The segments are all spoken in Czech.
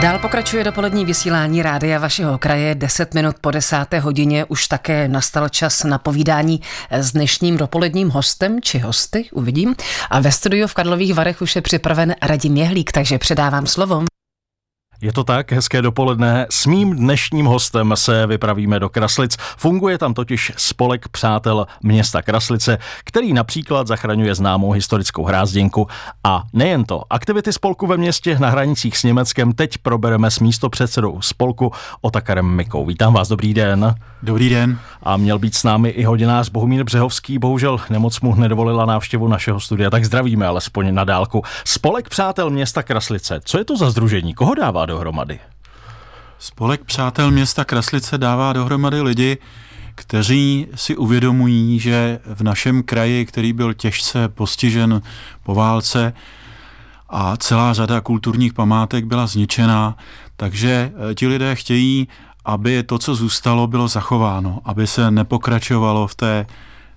Dál pokračuje dopolední vysílání rádia vašeho kraje. 10 minut po desáté hodině už také nastal čas na povídání s dnešním dopoledním hostem či hosty, uvidím. A ve studiu v Karlových Varech už je připraven Radim Jehlík, takže předávám slovo. Je to tak, hezké dopoledne. S mým dnešním hostem se vypravíme do Kraslic. Funguje tam totiž spolek přátel města Kraslice, který například zachraňuje známou historickou hrázděnku. A nejen to, aktivity spolku ve městě na hranicích s Německem teď probereme s místopředsedou spolku Otakarem Mikou. Vítám vás, dobrý den. Dobrý den. A měl být s námi i hodinář Bohumír Břehovský, bohužel nemoc mu nedovolila návštěvu našeho studia, tak zdravíme alespoň na dálku. Spolek přátel města Kraslice, co je to za združení, koho dává dohromady? Spolek přátel města Kraslice dává dohromady lidi, kteří si uvědomují, že v našem kraji, který byl těžce postižen po válce a celá řada kulturních památek byla zničená, takže eh, ti lidé chtějí, aby to, co zůstalo, bylo zachováno, aby se nepokračovalo v té,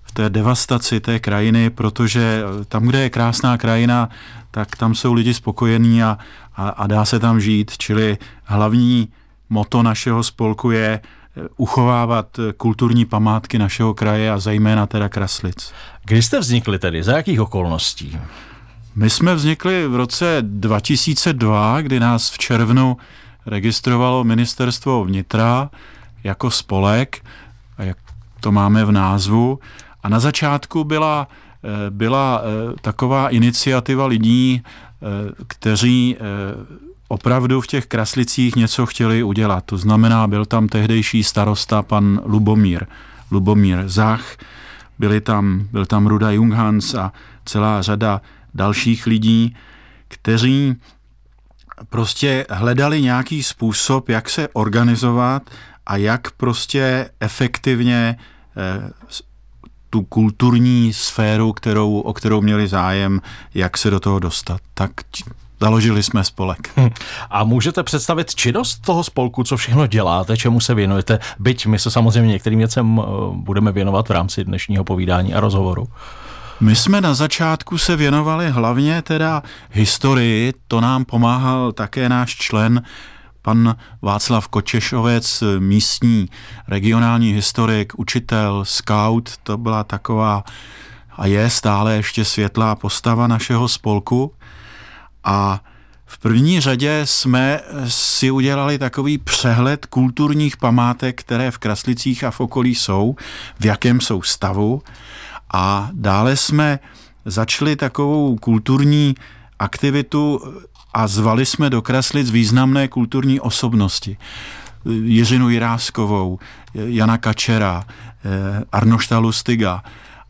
v té devastaci té krajiny, protože eh, tam, kde je krásná krajina, tak tam jsou lidi spokojení a, a, a dá se tam žít. Čili hlavní moto našeho spolku je eh, uchovávat eh, kulturní památky našeho kraje a zejména teda Kraslic. Kdy jste vznikli tedy? Za jakých okolností? My jsme vznikli v roce 2002, kdy nás v červnu registrovalo ministerstvo vnitra jako spolek, jak to máme v názvu. A na začátku byla, eh, byla taková iniciativa lidí, kteří opravdu v těch kraslicích něco chtěli udělat. To znamená, byl tam tehdejší starosta pan Lubomír, Lubomír Zach, byli tam, byl tam Ruda Junghans a celá řada dalších lidí, kteří prostě hledali nějaký způsob, jak se organizovat a jak prostě efektivně eh, tu kulturní sféru, kterou, o kterou měli zájem, jak se do toho dostat. Tak Založili jsme spolek. Hm. A můžete představit činnost toho spolku, co všechno děláte, čemu se věnujete? Byť my se samozřejmě některým věcem eh, budeme věnovat v rámci dnešního povídání a rozhovoru. My jsme na začátku se věnovali hlavně teda historii, to nám pomáhal také náš člen pan Václav Kočešovec, místní regionální historik, učitel, scout, to byla taková a je stále ještě světlá postava našeho spolku. A v první řadě jsme si udělali takový přehled kulturních památek, které v Kraslicích a v okolí jsou, v jakém jsou stavu. A dále jsme začali takovou kulturní aktivitu a zvali jsme do Kraslic významné kulturní osobnosti. Jiřinu Jiráskovou, Jana Kačera, eh, Arnošta Lustiga,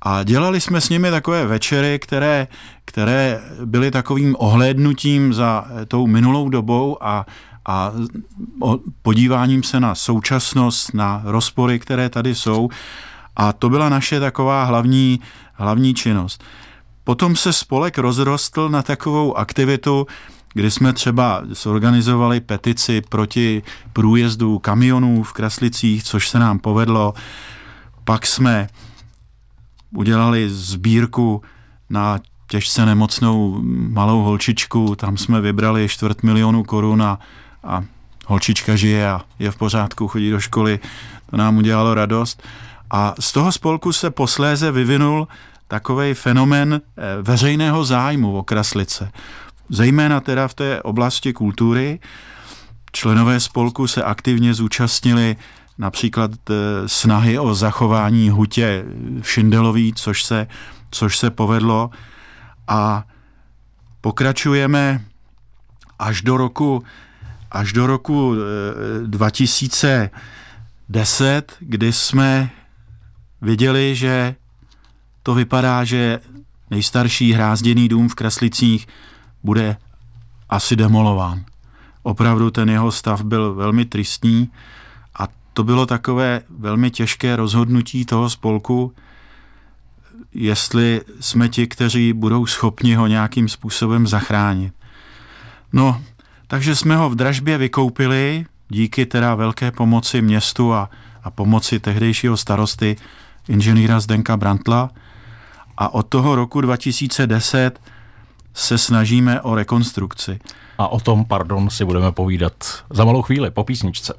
a dělali jsme s nimi takové večery, které, které byly takovým ohlédnutím za tou minulou dobou a, a podíváním se na současnost, na rozpory, které tady jsou. A to byla naše taková hlavní, hlavní činnost. Potom se spolek rozrostl na takovou aktivitu, kdy jsme třeba zorganizovali petici proti průjezdu kamionů v Kraslicích, což se nám povedlo. Pak jsme udělali sbírku na těžce nemocnou malou holčičku, tam jsme vybrali čtvrt milionu korun a, a holčička žije a je v pořádku, chodí do školy, to nám udělalo radost. A z toho spolku se posléze vyvinul takový fenomen eh, veřejného zájmu o Kraslice. Zejména teda v té oblasti kultury. Členové spolku se aktivně zúčastnili například eh, snahy o zachování hutě v Šindelový, což se, což se povedlo. A pokračujeme až do roku, až do roku 2010, eh, kdy jsme viděli, že to vypadá, že nejstarší hrázděný dům v Kraslicích bude asi demolován. Opravdu ten jeho stav byl velmi tristní to bylo takové velmi těžké rozhodnutí toho spolku, jestli jsme ti, kteří budou schopni ho nějakým způsobem zachránit. No, takže jsme ho v dražbě vykoupili, díky teda velké pomoci městu a, a pomoci tehdejšího starosty inženýra Zdenka Brantla. A od toho roku 2010 se snažíme o rekonstrukci. A o tom, pardon, si budeme povídat za malou chvíli po písničce.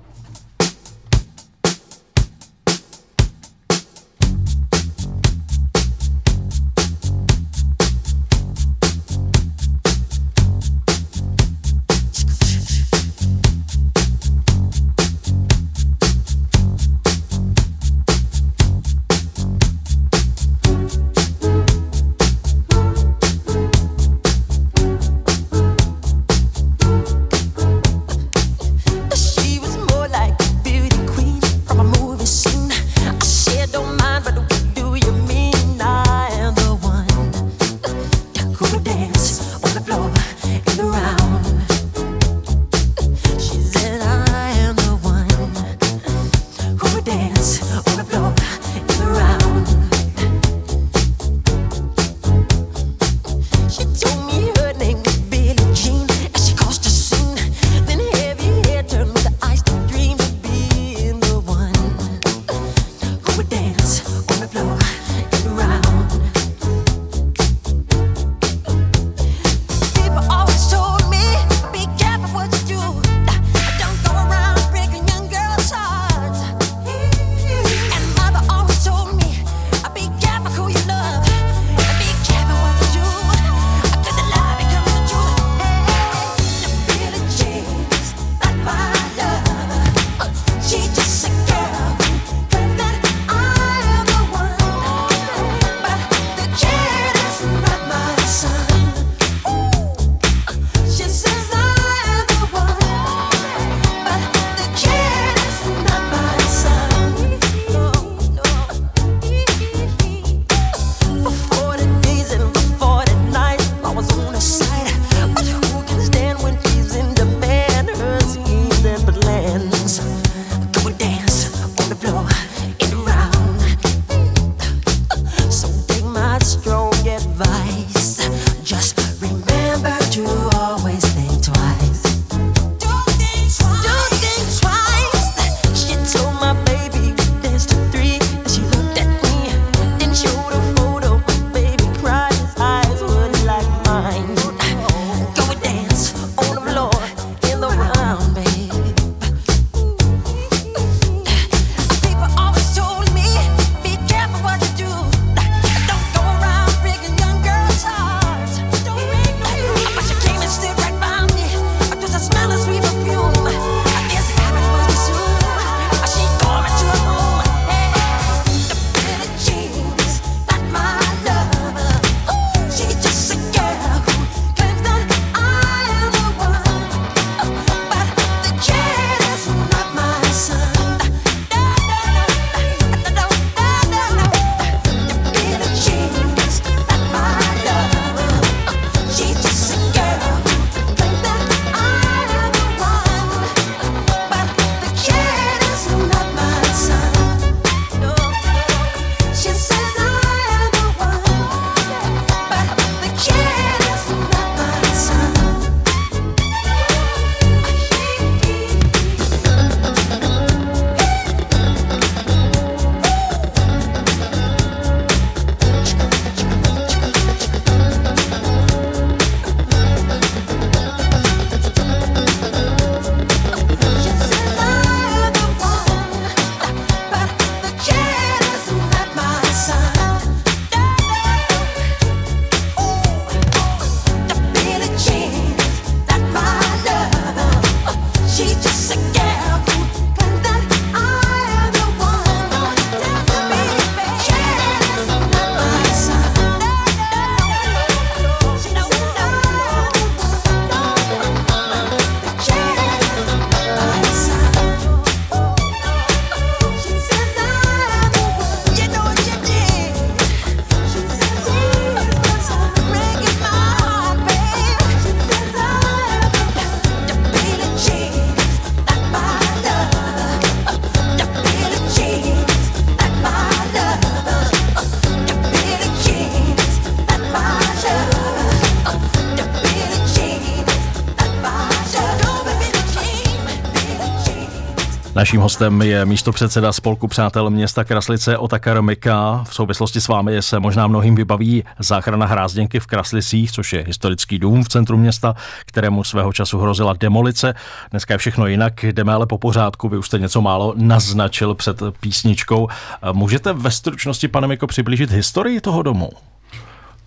Naším hostem je místo předseda spolku Přátel města Kraslice Otakar Mika. V souvislosti s vámi se možná mnohým vybaví záchrana hrázděnky v Kraslicích, což je historický dům v centru města, kterému svého času hrozila demolice. Dneska je všechno jinak, jdeme ale po pořádku. Vy už jste něco málo naznačil před písničkou. Můžete ve stručnosti, pane Miko, přiblížit historii toho domu?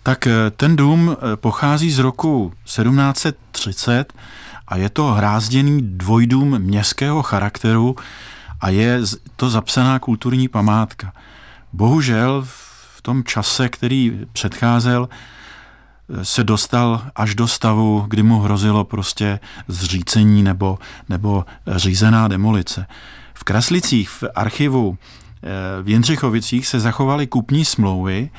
Tak eh, ten dům eh, pochází z roku 1730 a je to hrázděný dvojdům městského charakteru a je to zapsaná kulturní památka. Bohužel v tom čase, který předcházel, se dostal až do stavu, kdy mu hrozilo prostě zřícení nebo, nebo řízená demolice. V Kraslicích v archivu eh, v Jindřichovicích se zachovaly kupní smlouvy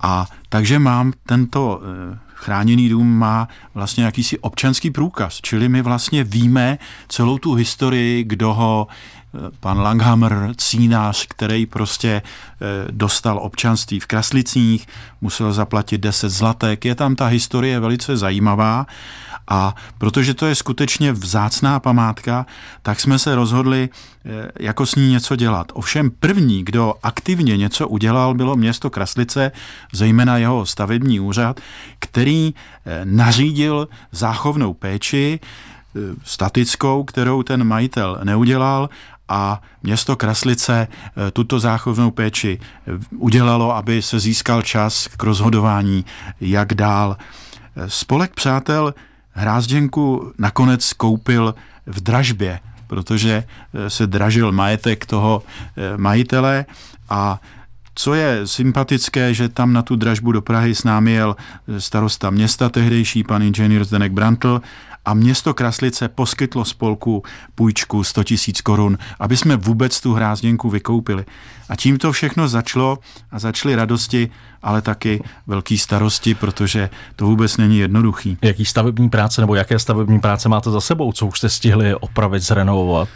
a takže mám tento eh, chráněný dům má vlastně jakýsi občanský průkaz, čili my vlastně víme celou tu historii, kdo ho pan Langhammer, cínář, který prostě eh, dostal občanství v Kraslicích, musel zaplatit 10 zlatek. Je tam ta historie velice zajímavá a protože to je skutečně vzácná památka, tak jsme se rozhodli eh, jako s ní něco dělat. Ovšem první, kdo aktivně něco udělal, bylo město Kraslice, zejména jeho stavební úřad, který eh, nařídil záchovnou péči, statickou, kterou ten majitel neudělal a město Kraslice tuto záchovnou péči udělalo, aby se získal čas k rozhodování, jak dál. Spolek přátel Hrázděnku nakonec koupil v dražbě, protože eh, se dražil majetek toho eh, majitele a co je sympatické, že tam na tu dražbu do Prahy s námi jel eh, starosta města tehdejší, pan inženýr Zdenek Brantl a město Kraslice poskytlo spolku půjčku 100 tisíc korun, aby jsme vůbec tu hrázděnku vykoupili. A tím to všechno začalo a začaly radosti, ale taky velký starosti, protože to vůbec není jednoduchý. Jaký stavební práce nebo jaké stavební práce máte za sebou? Co už jste stihli opravit, zrenovovat?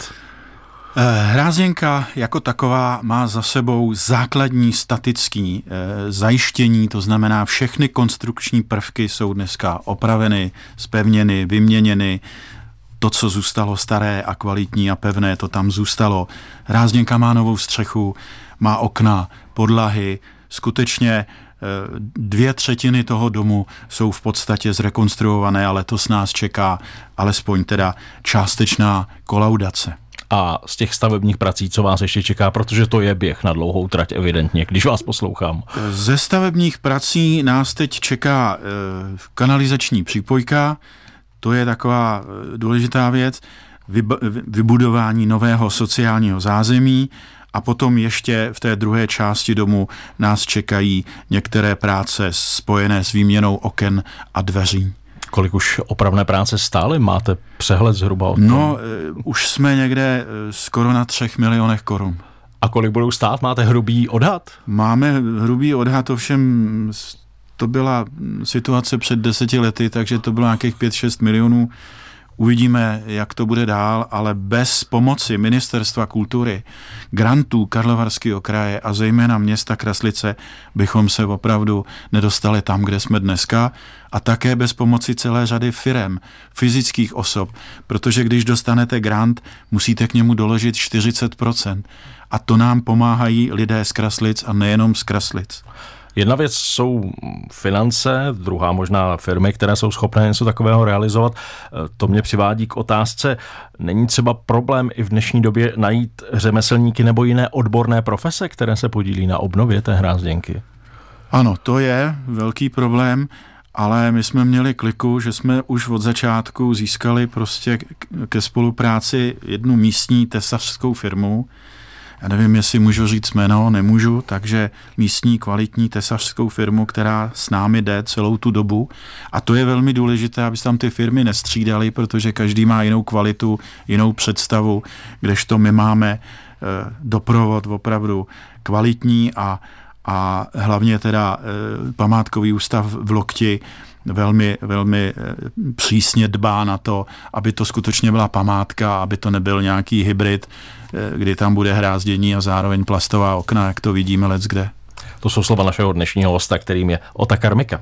Eh, Hrázděnka jako taková má za sebou základní statický eh, zajištění, to znamená všechny konstrukční prvky jsou dneska opraveny, spevněny, vyměněny, to, co zůstalo staré a kvalitní a pevné, to tam zůstalo. Hrázděnka má novou střechu, má okna, podlahy, skutečně eh, dvě třetiny toho domu jsou v podstatě zrekonstruované a letos nás čeká alespoň teda částečná kolaudace a z těch stavebních prací, co vás ještě čeká, protože to je běh na dlouhou trať evidentně, když vás poslouchám. Ze stavebních prací nás teď čeká e, kanalizační přípojka, to je taková e, důležitá věc, vybudování nového sociálního zázemí a potom ještě v té druhé části domu nás čekají některé práce spojené s výměnou oken a dveří. Kolik už opravné práce stály? Máte přehled zhruba o tom? No, už jsme někde uh, skoro na třech milionech korun. A kolik budou stát? Máte hrubý odhad? Máme hrubý odhad, ovšem to byla situace před deseti lety, takže to bylo nějakých 5-6 milionů. Uvidíme, jak to bude dál, ale bez pomoci Ministerstva kultury, grantů Karlovarského kraje a zejména města Kraslice bychom se opravdu nedostali tam, kde jsme dneska a také bez pomoci celé řady firem, fyzických osob, protože když dostanete grant, musíte k němu doložit 40%. A to nám pomáhají lidé z Kraslic a nejenom z Kraslic. Jedna věc jsou finance, druhá možná firmy, které jsou schopné něco takového realizovat. To mě přivádí k otázce, není třeba problém i v dnešní době najít řemeslníky nebo jiné odborné profese, které se podílí na obnově té hrázděnky? Ano, to je velký problém ale my jsme měli kliku, že jsme už od začátku získali prostě ke spolupráci jednu místní tesařskou firmu. Já nevím, jestli můžu říct jméno, nemůžu, takže místní kvalitní tesařskou firmu, která s námi jde celou tu dobu. A to je velmi důležité, aby se tam ty firmy nestřídaly, protože každý má jinou kvalitu, jinou představu, kdežto my máme eh, doprovod opravdu kvalitní a a hlavně teda e, památkový ústav v Lokti velmi, velmi e, přísně dbá na to, aby to skutečně byla památka, aby to nebyl nějaký hybrid, e, kdy tam bude hrázdění a zároveň plastová okna, jak to vidíme let kde. To jsou slova našeho dnešního hosta, kterým je Ota Karmika.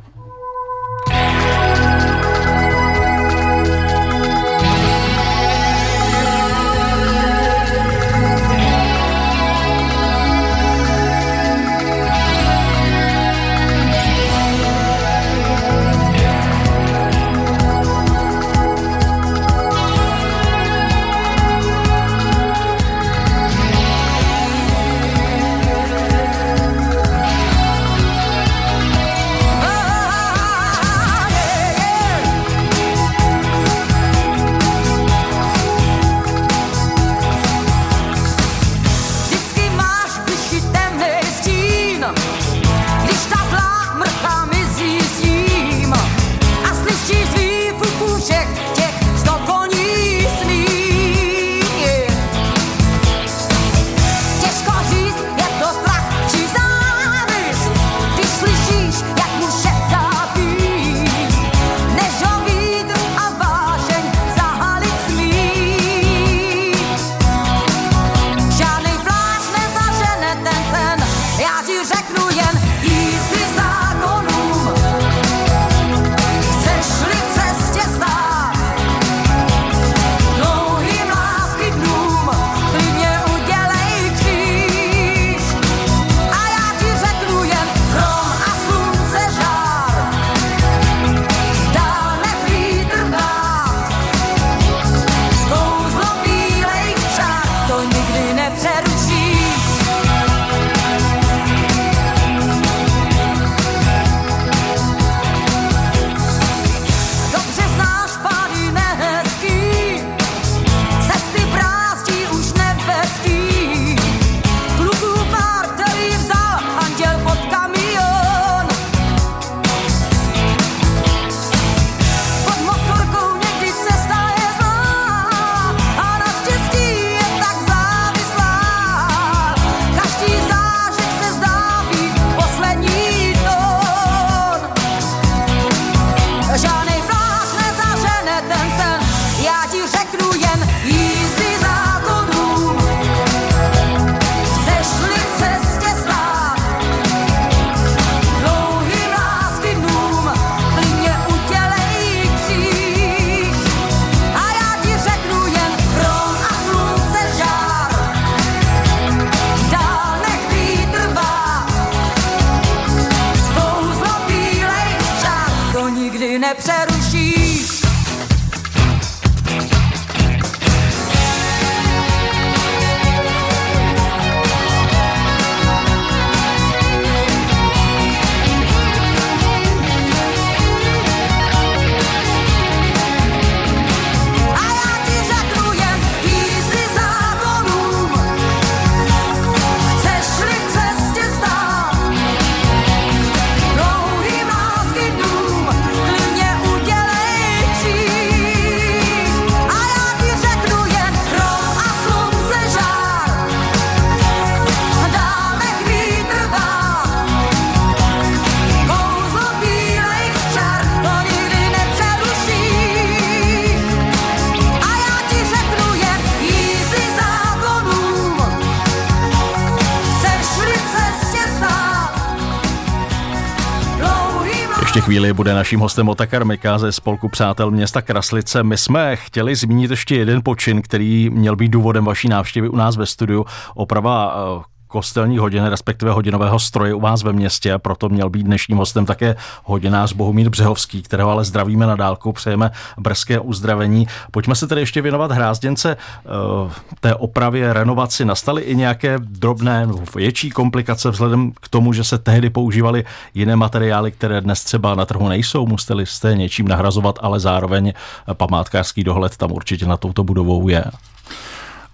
Chvíli bude naším hostem Otakar Mika ze spolku Přátel města Kraslice. My jsme chtěli zmínit ještě jeden počin, který měl být důvodem vaší návštěvy u nás ve studiu. Oprava eh, kostelních hodin, respektive hodinového stroje u vás ve městě a proto měl být dnešním hostem také hodinář Bohumír Břehovský, kterého ale zdravíme na dálku, přejeme brzké uzdravení. Pojďme se tedy ještě věnovat hrázděnce uh, té opravě, renovaci. Nastaly i nějaké drobné, větší komplikace vzhledem k tomu, že se tehdy používaly jiné materiály, které dnes třeba na trhu nejsou. Museli jste něčím nahrazovat, ale zároveň památkářský dohled tam určitě na touto budovou je.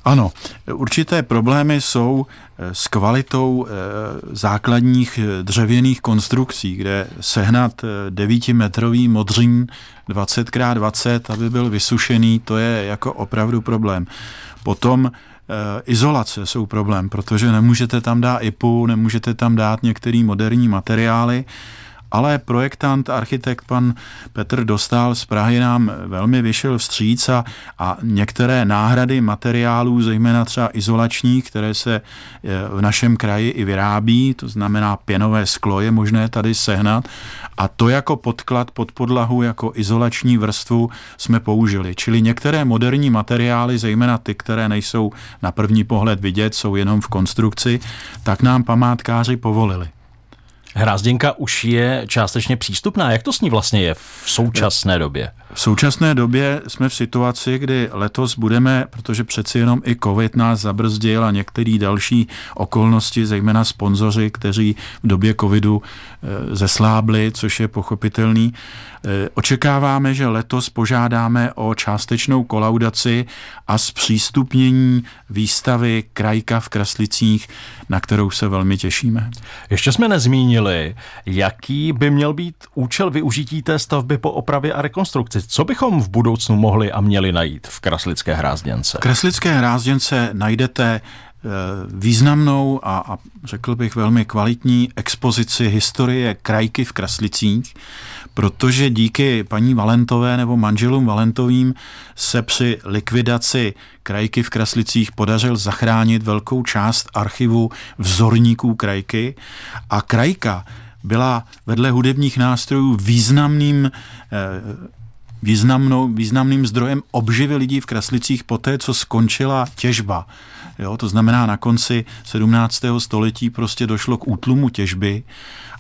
Ano, určité problémy jsou eh, s kvalitou eh, základních eh, dřevěných konstrukcí, kde sehnat 9-metrový modřín 20x20, aby byl vysušený, to je jako opravdu problém. Potom izolace jsou problém, protože nemůžete tam dát IPu, nemůžete tam dát některé moderní materiály, ale projektant, architekt pan Petr Dostal z Prahy nám velmi vyšel vstříc a, a některé náhrady materiálů, zejména třeba izolačních, které se eh, v našem kraji i vyrábí, to znamená pěnové sklo je možné tady sehnat a to jako podklad pod podlahu, jako izolační vrstvu jsme použili. Čili některé moderní materiály, zejména ty, které nejsou na první pohled vidět, jsou jenom v konstrukci, tak nám památkáři povolili. Hrázděnka už je částečně přístupná. Jak to s ní vlastně je v současné době? V současné době jsme v situaci, kdy letos budeme, protože přeci jenom i covid nás zabrzdil a některé další okolnosti, zejména sponzoři, kteří v době covidu e, zeslábli, což je pochopitelný. E, očekáváme, že letos požádáme o částečnou kolaudaci a zpřístupnění výstavy Krajka v Kraslicích, na kterou se velmi těšíme. Ještě jsme nezmínili, jaký by měl být účel využití té stavby po opravě a rekonstrukci. Co bychom v budoucnu mohli a měli najít v Kraslické hrázděnce? V Kraslické hrázděnce najdete významnou a, a řekl bych velmi kvalitní expozici historie krajky v Kraslicích, protože díky paní Valentové nebo manželům Valentovým se při likvidaci krajky v Kraslicích podařil zachránit velkou část archivu vzorníků krajky a krajka byla vedle hudebních nástrojů významným eh, významnou, významným zdrojem obživy lidí v Kraslicích poté, co skončila těžba. Jo, to znamená, na konci 17. století prostě došlo k útlumu těžby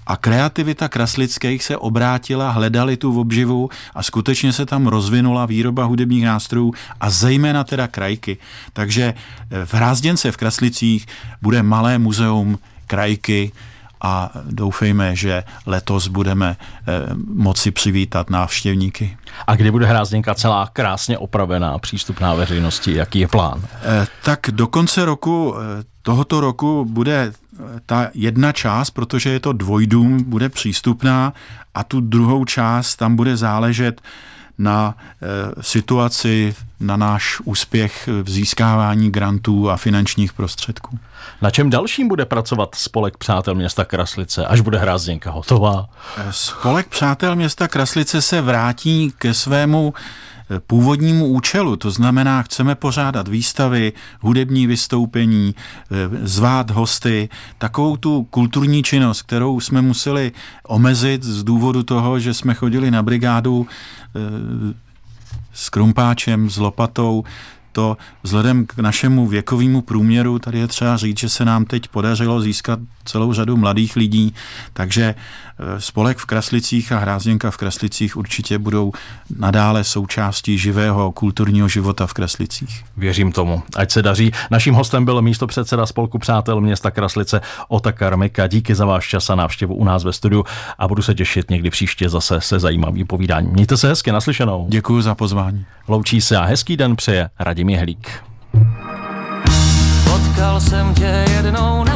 a kreativita kraslických se obrátila, hledali tu obživu a skutečně se tam rozvinula výroba hudebních nástrojů a zejména teda krajky. Takže eh, v Hrázděnce v Kraslicích bude malé muzeum krajky, a doufejme, že letos budeme eh, moci přivítat návštěvníky. A kdy bude Hrázděnka celá krásně opravená, přístupná veřejnosti? Jaký je plán? Eh, tak do konce roku, eh, tohoto roku bude ta jedna část, protože je to dvojdům, bude přístupná a tu druhou část tam bude záležet na situaci, na náš úspěch v získávání grantů a finančních prostředků. Na čem dalším bude pracovat spolek Přátel města Kraslice, až bude hrázděnka hotová? Spolek Přátel města Kraslice se vrátí ke svému eh, původnímu účelu, to znamená, chceme pořádat výstavy, hudební vystoupení, eh, zvát hosty, takovou tu kulturní činnost, kterou jsme museli omezit z důvodu toho, že jsme chodili na brigádu eh, s krumpáčem, s lopatou, to vzhledem k našemu věkovému průměru, tady je třeba říct, že se nám teď podařilo získat celou řadu mladých lidí, takže e, spolek v Kraslicích a Hrázněnka v Kraslicích určitě budou nadále součástí živého kulturního života v Kraslicích. Věřím tomu. Ať se daří. Naším hostem byl místo předseda spolku Přátel města Kraslice Otakar Mika. Díky za váš čas a návštěvu u nás ve studiu a budu se těšit někdy příště zase se zajímavým povídáním. Mějte se hezky, naslyšenou. Děkuji za pozvání. Loučí se a hezký den přeje Radim Jehlík. Potkal jsem tě jednou na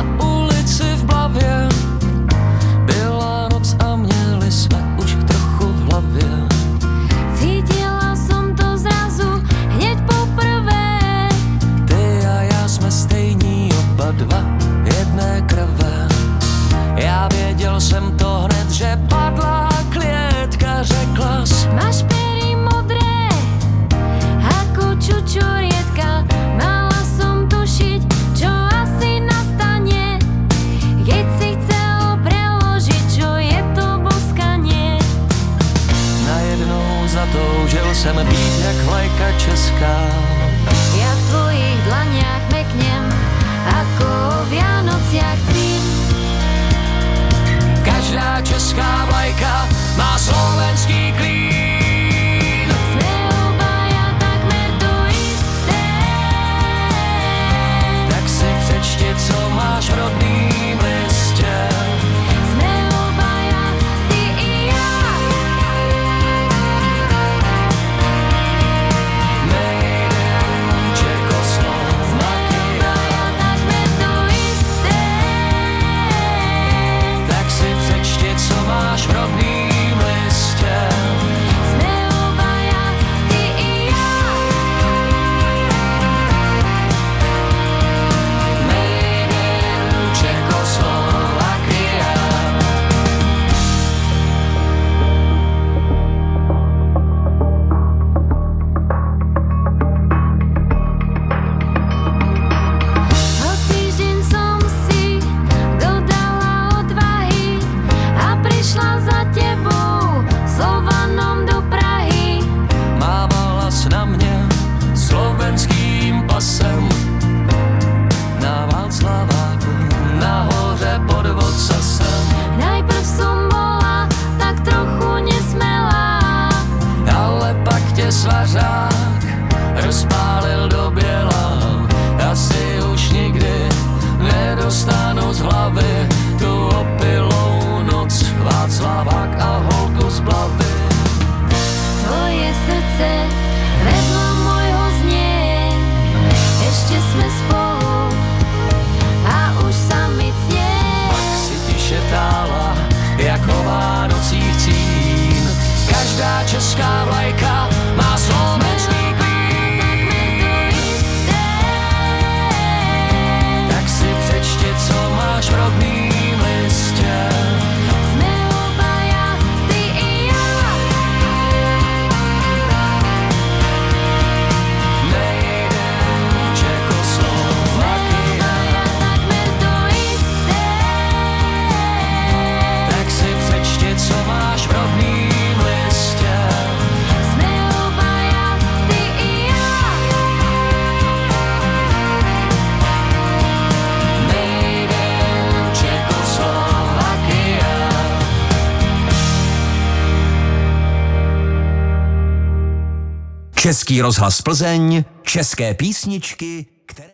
Český rozhlas Plzeň, české písničky.